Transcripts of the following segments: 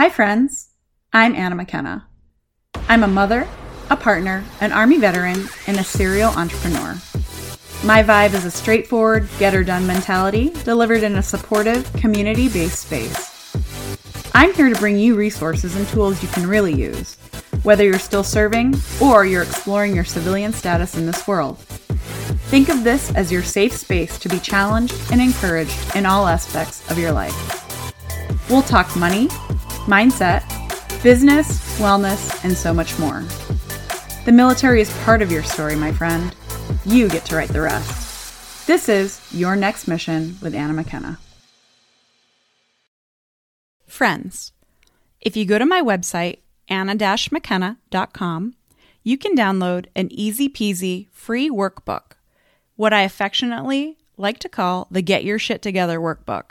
Hi, friends. I'm Anna McKenna. I'm a mother, a partner, an Army veteran, and a serial entrepreneur. My vibe is a straightforward, get her done mentality delivered in a supportive, community based space. I'm here to bring you resources and tools you can really use, whether you're still serving or you're exploring your civilian status in this world. Think of this as your safe space to be challenged and encouraged in all aspects of your life. We'll talk money, mindset, business, wellness, and so much more. The military is part of your story, my friend. You get to write the rest. This is Your Next Mission with Anna McKenna. Friends, if you go to my website, anna-mckenna.com, you can download an easy peasy free workbook, what I affectionately like to call the Get Your Shit Together workbook,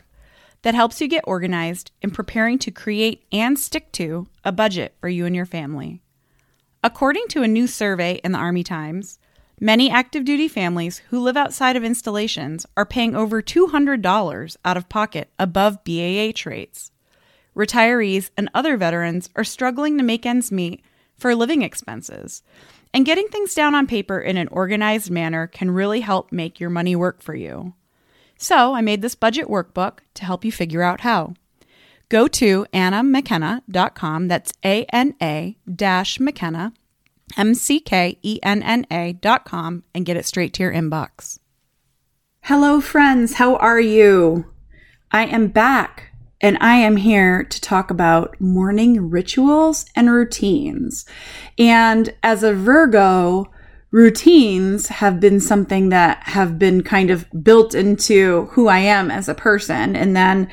that helps you get organized in preparing to create and stick to a budget for you and your family. According to a new survey in the Army Times, many active duty families who live outside of installations are paying over $200 out of pocket above BAH rates retirees, and other veterans are struggling to make ends meet for living expenses. And getting things down on paper in an organized manner can really help make your money work for you. So I made this budget workbook to help you figure out how. Go to annamckenna.com, that's A N A dash McKenna, M C K N N A.com, and get it straight to your inbox. Hello, friends. How are you? I am back and I am here to talk about morning rituals and routines. And as a Virgo, routines have been something that have been kind of built into who I am as a person. And then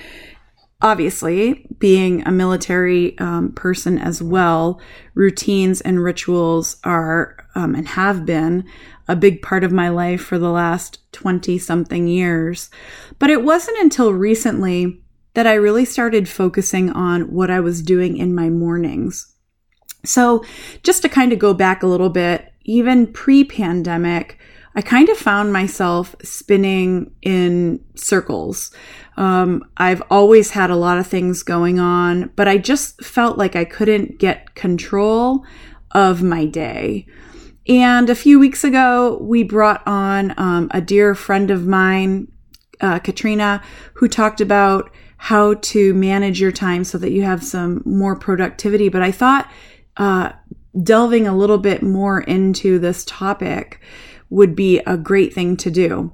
obviously being a military um, person as well, routines and rituals are um, and have been a big part of my life for the last 20 something years. But it wasn't until recently that I really started focusing on what I was doing in my mornings. So, just to kind of go back a little bit, even pre pandemic, I kind of found myself spinning in circles. Um, I've always had a lot of things going on, but I just felt like I couldn't get control of my day. And a few weeks ago, we brought on um, a dear friend of mine, uh, Katrina, who talked about how to manage your time so that you have some more productivity. But I thought uh, delving a little bit more into this topic would be a great thing to do.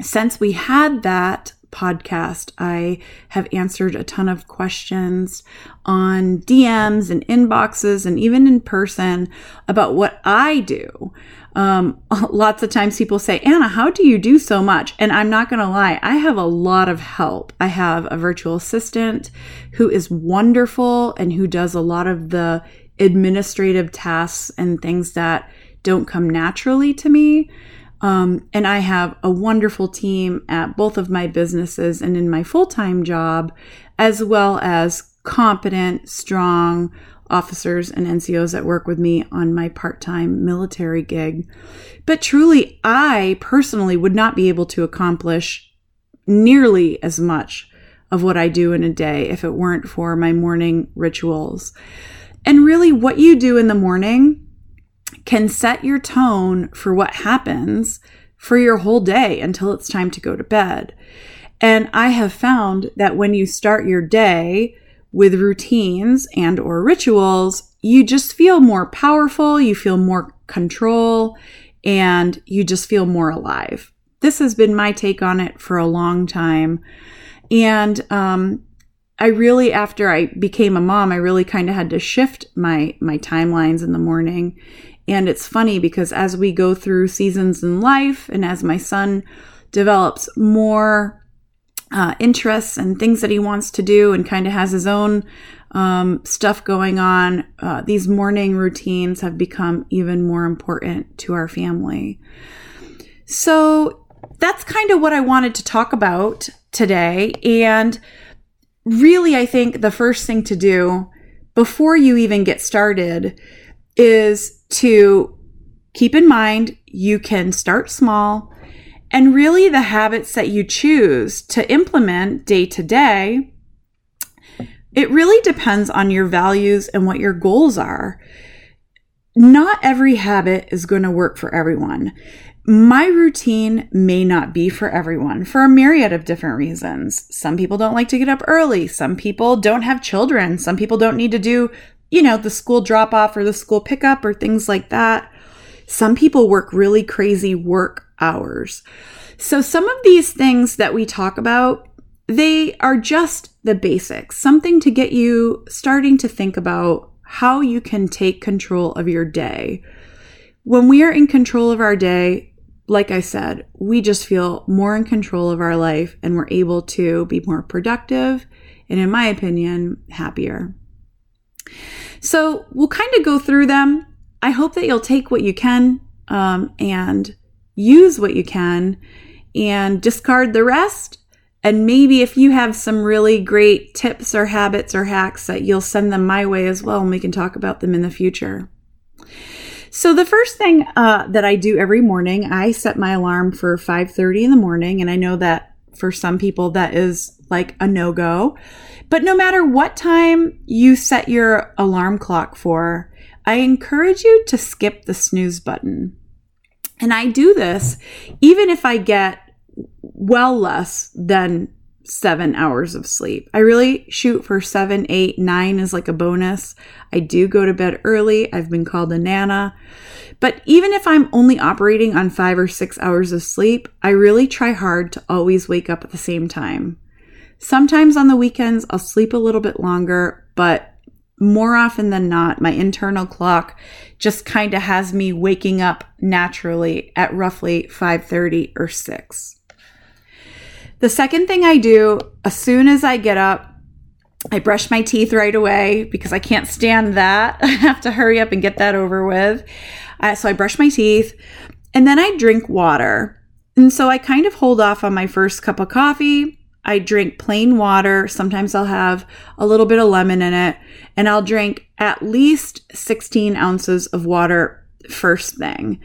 Since we had that podcast, I have answered a ton of questions on DMs and inboxes and even in person about what I do. Um, lots of times people say, Anna, how do you do so much? And I'm not going to lie, I have a lot of help. I have a virtual assistant who is wonderful and who does a lot of the administrative tasks and things that don't come naturally to me. Um, and I have a wonderful team at both of my businesses and in my full time job, as well as competent, strong, officers and NCOs that work with me on my part time military gig. But truly, I personally would not be able to accomplish nearly as much of what I do in a day if it weren't for my morning rituals. And really, what you do in the morning can set your tone for what happens for your whole day until it's time to go to bed. And I have found that when you start your day with routines and or rituals, you just feel more powerful, you feel more control, and you just feel more alive. This has been my take on it for a long time. And um, I really, after I became a mom, I really kind of had to shift my my timelines in the morning. And it's funny because as we go through seasons in life, and as my son develops more uh, interests and things that he wants to do and kind of has his own um, stuff going on, uh, these morning routines have become even more important to our family. So that's kind of what I wanted to talk about today. And really, I think the first thing to do before you even get started is to keep in mind you can start small and really, the habits that you choose to implement day to day It really depends on your values and what your goals are. Not every habit is going to work for everyone. My routine may not be for everyone for a myriad of different reasons. Some people don't like to get up early. Some people don't have children. Some people don't need to do, you know, the school drop off or the school pickup or things like that. Some people work really crazy work hours. So some of these things that we talk about, they are just the basics, something to get you starting to think about how you can take control of your day. When we are in control of our day, like I said, we just feel more in control of our life and we're able to be more productive and, in my opinion, happier. So we'll kind of go through them. I hope that you'll take what you can um, and use what you can and discard the rest. And maybe if you have some really great tips or habits or hacks that you'll send them my way as well, and we can talk about them in the future. So the first thing uh, that I do every morning, I set my alarm for 5:30 in the morning, and I know that for some people that is like a no-go. But no matter what time you set your alarm clock for, I encourage you to skip the snooze button. And I do this even if I get well less than seven hours of sleep. I really shoot for seven, eight, nine is like a bonus. I do go to bed early. I've been called a nana. But even if I'm only operating on five or six hours of sleep, I really try hard to always wake up at the same time. Sometimes on the weekends, I'll sleep a little bit longer, but more often than not, my internal clock just kind of has me waking up naturally at roughly 5:30 or 6. The second thing I do as soon as I get up, I brush my teeth right away because I can't stand that. I have to hurry up and get that over with. Uh, so I brush my teeth and then I drink water. And so I kind of hold off on my first cup of coffee I drink plain water. Sometimes I'll have a little bit of lemon in it, and I'll drink at least 16 ounces of water first thing.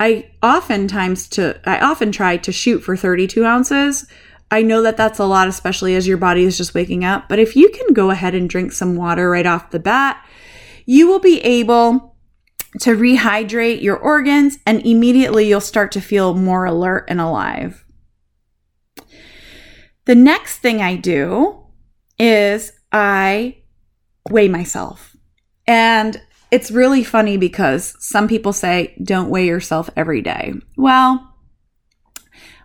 I oftentimes to I often try to shoot for 32 ounces. I know that that's a lot, especially as your body is just waking up. But if you can go ahead and drink some water right off the bat, you will be able to rehydrate your organs, and immediately you'll start to feel more alert and alive. The next thing I do is I weigh myself. And it's really funny because some people say, don't weigh yourself every day. Well,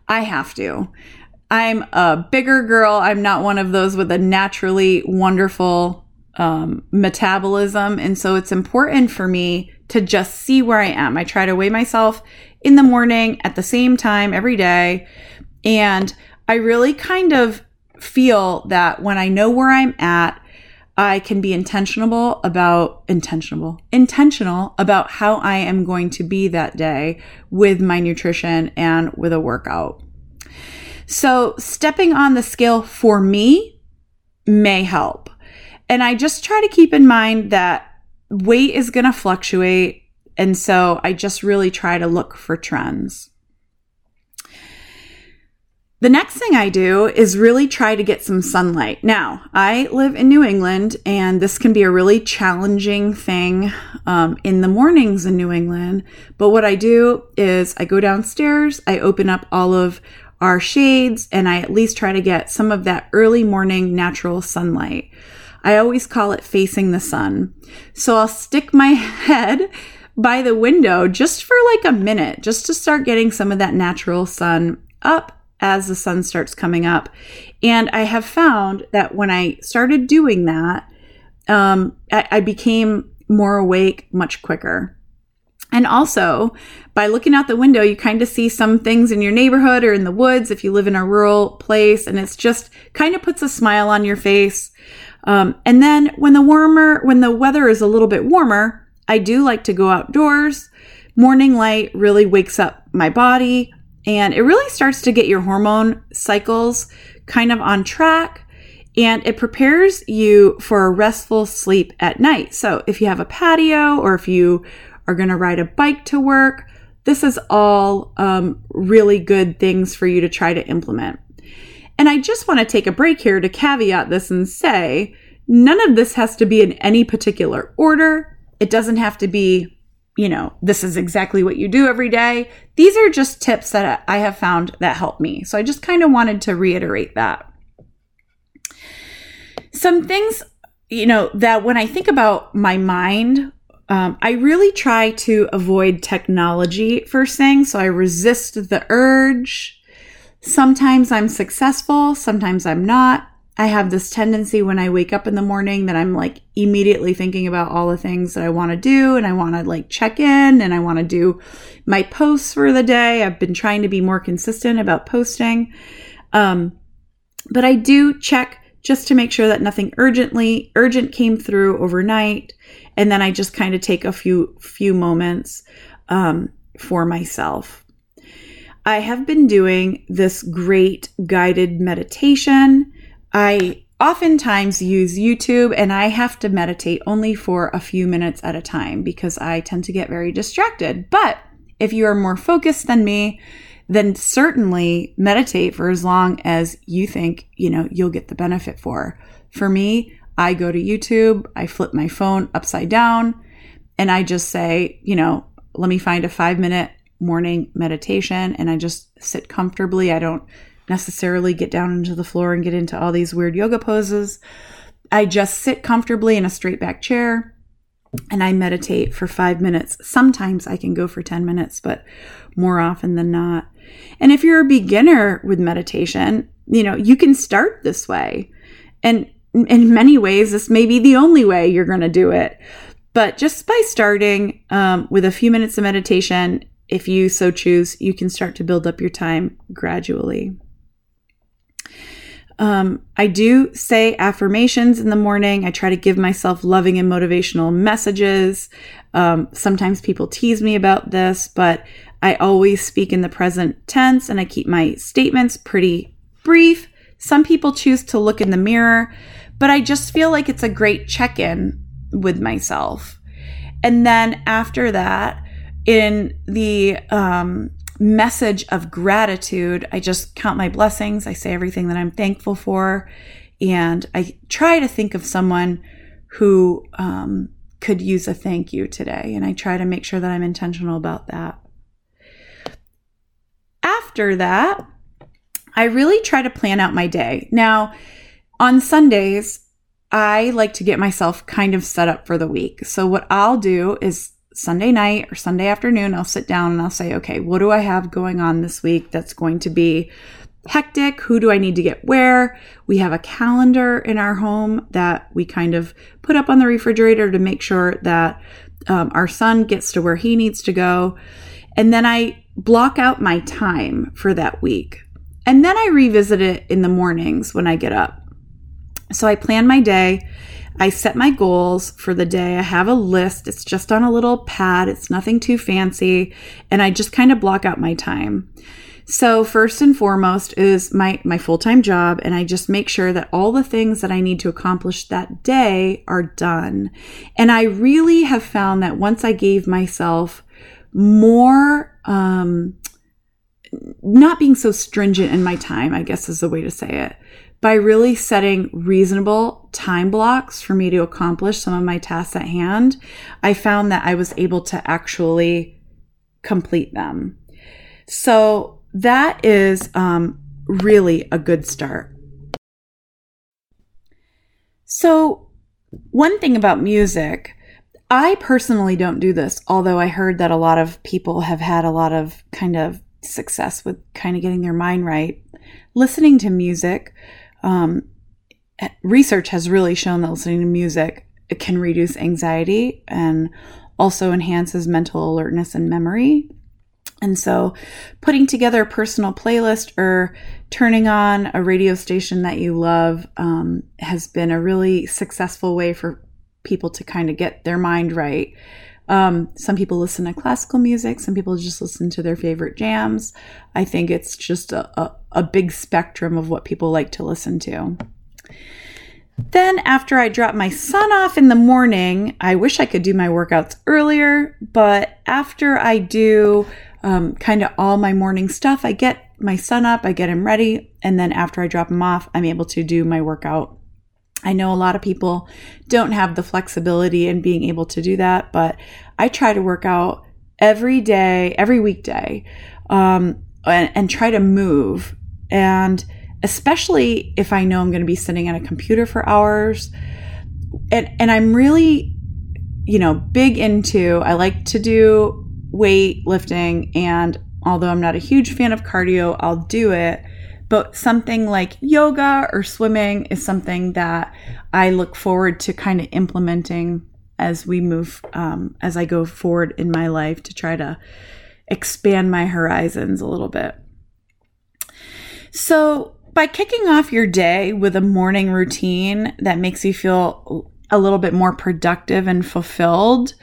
I have to. I'm a bigger girl. I'm not one of those with a naturally wonderful um, metabolism. And so it's important for me to just see where I am. I try to weigh myself in the morning at the same time every day. And I really kind of feel that when I know where I'm at, I can be intentional about intentional intentional about how I am going to be that day with my nutrition and with a workout. So, stepping on the scale for me may help. And I just try to keep in mind that weight is going to fluctuate. And so I just really try to look for trends. The next thing I do is really try to get some sunlight. Now, I live in New England, and this can be a really challenging thing um, in the mornings in New England. But what I do is I go downstairs, I open up all of our shades, and I at least try to get some of that early morning natural sunlight. I always call it facing the sun. So I'll stick my head by the window just for like a minute, just to start getting some of that natural sun up as the sun starts coming up. And I have found that when I started doing that, um, I, I became more awake much quicker. And also, by looking out the window, you kind of see some things in your neighborhood or in the woods if you live in a rural place, and it's just kind of puts a smile on your face. Um, and then when the warmer, when the weather is a little bit warmer, I do like to go outdoors. Morning light really wakes up my body. And it really starts to get your hormone cycles kind of on track and it prepares you for a restful sleep at night. So if you have a patio or if you are going to ride a bike to work, this is all um, really good things for you to try to implement. And I just want to take a break here to caveat this and say None of this has to be in any particular order. It doesn't have to be, you know, this is exactly what you do every day. These are just tips that I have found that help me. So I just kind of wanted to reiterate that. Some things, you know, that when I think about my mind, um, I really try to avoid technology first thing. So I resist the urge. Sometimes I'm successful, sometimes I'm not. I have this tendency when I wake up in the morning that I'm like immediately thinking about all the things that I want to do and I want to like check in and I want to do my posts for the day. I've been trying to be more consistent about posting. Um, but I do check just to make sure that nothing urgently urgent came through overnight and then I just kind of take a few few moments um, for myself. I have been doing this great guided meditation I oftentimes use YouTube and I have to meditate only for a few minutes at a time because I tend to get very distracted. But if you are more focused than me, then certainly meditate for as long as you think, you know, you'll get the benefit for. For me, I go to YouTube, I flip my phone upside down, and I just say, you know, let me find a 5 minute morning meditation and I just sit comfortably. I don't necessarily get down into the floor and get into all these weird yoga poses. I just sit comfortably in a straight back chair and I meditate for five minutes. Sometimes I can go for 10 minutes, but more often than not. And if you're a beginner with meditation, you know, you can start this way. And in many ways, this may be the only way you're going to do it. But just by starting um, with a few minutes of meditation, if you so choose, you can start to build up your time gradually. Um, I do say affirmations in the morning. I try to give myself loving and motivational messages. Um, sometimes people tease me about this, but I always speak in the present tense and I keep my statements pretty brief. Some people choose to look in the mirror, but I just feel like it's a great check in with myself. And then after that, in the um, message of gratitude. I just count my blessings. I say everything that I'm thankful for. And I try to think of someone who um, could use a thank you today. And I try to make sure that I'm intentional about that. After that, I really try to plan out my day. Now, on Sundays, I like to get myself kind of set up for the week. So, what I'll do is Sunday night or Sunday afternoon, I'll sit down and I'll say, okay, what do I have going on this week that's going to be hectic? Who do I need to get where? We have a calendar in our home that we kind of put up on the refrigerator to make sure that um, our son gets to where he needs to go. And then I block out my time for that week. And then I revisit it in the mornings when I get up. So I plan my day I set my goals for the day. I have a list. It's just on a little pad. It's nothing too fancy. And I just kind of block out my time. So first and foremost is my, my full-time job. And I just make sure that all the things that I need to accomplish that day are done. And I really have found that once I gave myself more, um, not being so stringent in my time, I guess is the way to say it by really setting reasonable time blocks for me to accomplish some of my tasks at hand, I found that I was able to actually complete them. So that is um, really a good start. So, one thing about music, I personally don't do this, although I heard that a lot of people have had a lot of kind of success with kind of getting their mind right. Listening to music um, research has really shown that listening to music can reduce anxiety and also enhances mental alertness and memory. And so, putting together a personal playlist or turning on a radio station that you love um, has been a really successful way for people to kind of get their mind right. Um, some people listen to classical music, some people just listen to their favorite jams. I think it's just a, a, a big spectrum of what people like to listen to. Then, after I drop my son off in the morning, I wish I could do my workouts earlier, but after I do um, kind of all my morning stuff, I get my son up, I get him ready, and then after I drop him off, I'm able to do my workout I know a lot of people don't have the flexibility in being able to do that, but I try to work out every day, every weekday, um, and, and try to move. And especially if I know I'm going to be sitting at a computer for hours. And, and I'm really, you know, big into, I like to do weight lifting. And although I'm not a huge fan of cardio, I'll do it. But something like yoga or swimming is something that I look forward to kind of implementing as we move, um, as I go forward in my life to try to expand my horizons a little bit. So, by kicking off your day with a morning routine that makes you feel a little bit more productive and fulfilled,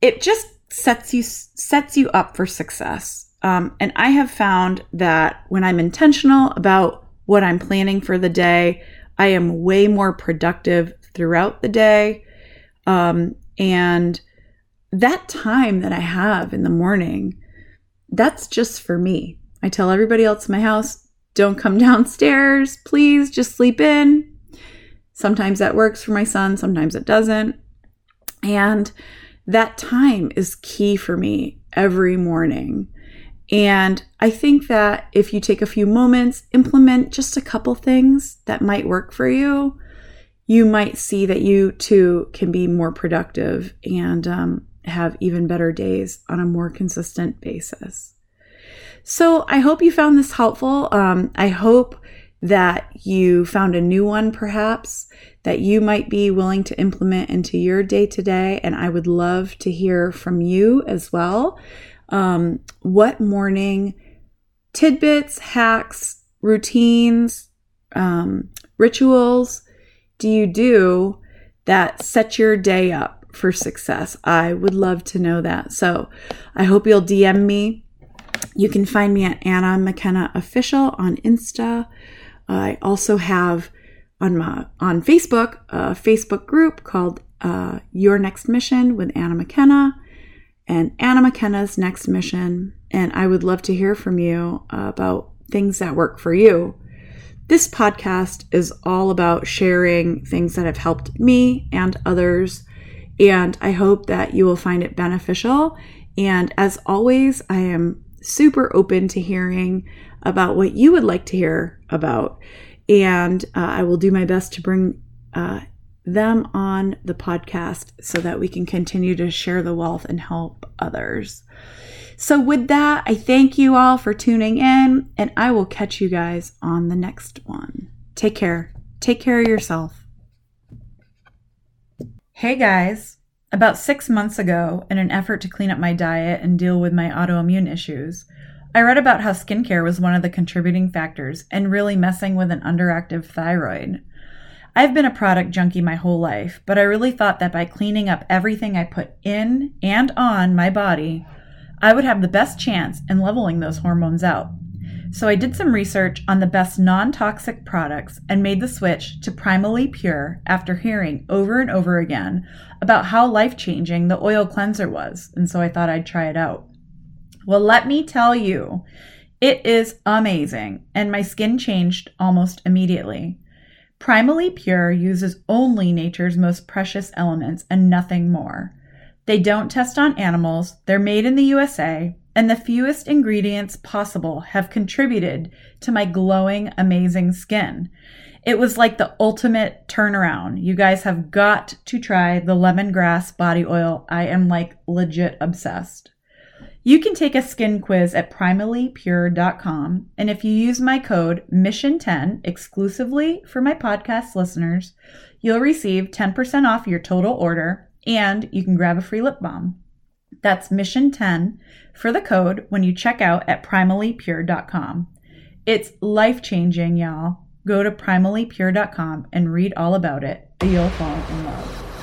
it just sets you sets you up for success. Um, and I have found that when I'm intentional about what I'm planning for the day, I am way more productive throughout the day. Um, and that time that I have in the morning, that's just for me. I tell everybody else in my house, don't come downstairs, please, just sleep in. Sometimes that works for my son, sometimes it doesn't. And that time is key for me every morning. And I think that if you take a few moments, implement just a couple things that might work for you, you might see that you too can be more productive and um, have even better days on a more consistent basis. So I hope you found this helpful. Um, I hope that you found a new one perhaps that you might be willing to implement into your day to day. And I would love to hear from you as well. Um, what morning tidbits, hacks, routines, um, rituals do you do that set your day up for success? I would love to know that. So I hope you'll DM me you can find me at Anna McKenna Official on Insta. I also have on my on Facebook a Facebook group called uh, Your Next Mission with Anna McKenna and Anna McKenna's Next Mission. And I would love to hear from you about things that work for you. This podcast is all about sharing things that have helped me and others. And I hope that you will find it beneficial. And as always, I am super open to hearing about what you would like to hear about. And uh, I will do my best to bring uh, them on the podcast so that we can continue to share the wealth and help others. So, with that, I thank you all for tuning in, and I will catch you guys on the next one. Take care. Take care of yourself. Hey guys. About six months ago, in an effort to clean up my diet and deal with my autoimmune issues, I read about how skincare was one of the contributing factors and really messing with an underactive thyroid. I've been a product junkie my whole life, but I really thought that by cleaning up everything I put in and on my body, I would have the best chance in leveling those hormones out. So I did some research on the best non toxic products and made the switch to Primally Pure after hearing over and over again about how life changing the oil cleanser was. And so I thought I'd try it out. Well, let me tell you, it is amazing, and my skin changed almost immediately. Primally Pure uses only nature's most precious elements and nothing more. They don't test on animals, they're made in the USA, and the fewest ingredients possible have contributed to my glowing, amazing skin. It was like the ultimate turnaround. You guys have got to try the lemongrass body oil. I am like legit obsessed. You can take a skin quiz at primallypure.com. And if you use my code MISSION10 exclusively for my podcast listeners, you'll receive 10% off your total order and you can grab a free lip balm. That's Mission 10 for the code when you check out at primallypure.com. It's life changing, y'all. Go to primallypure.com and read all about it. You'll fall in love.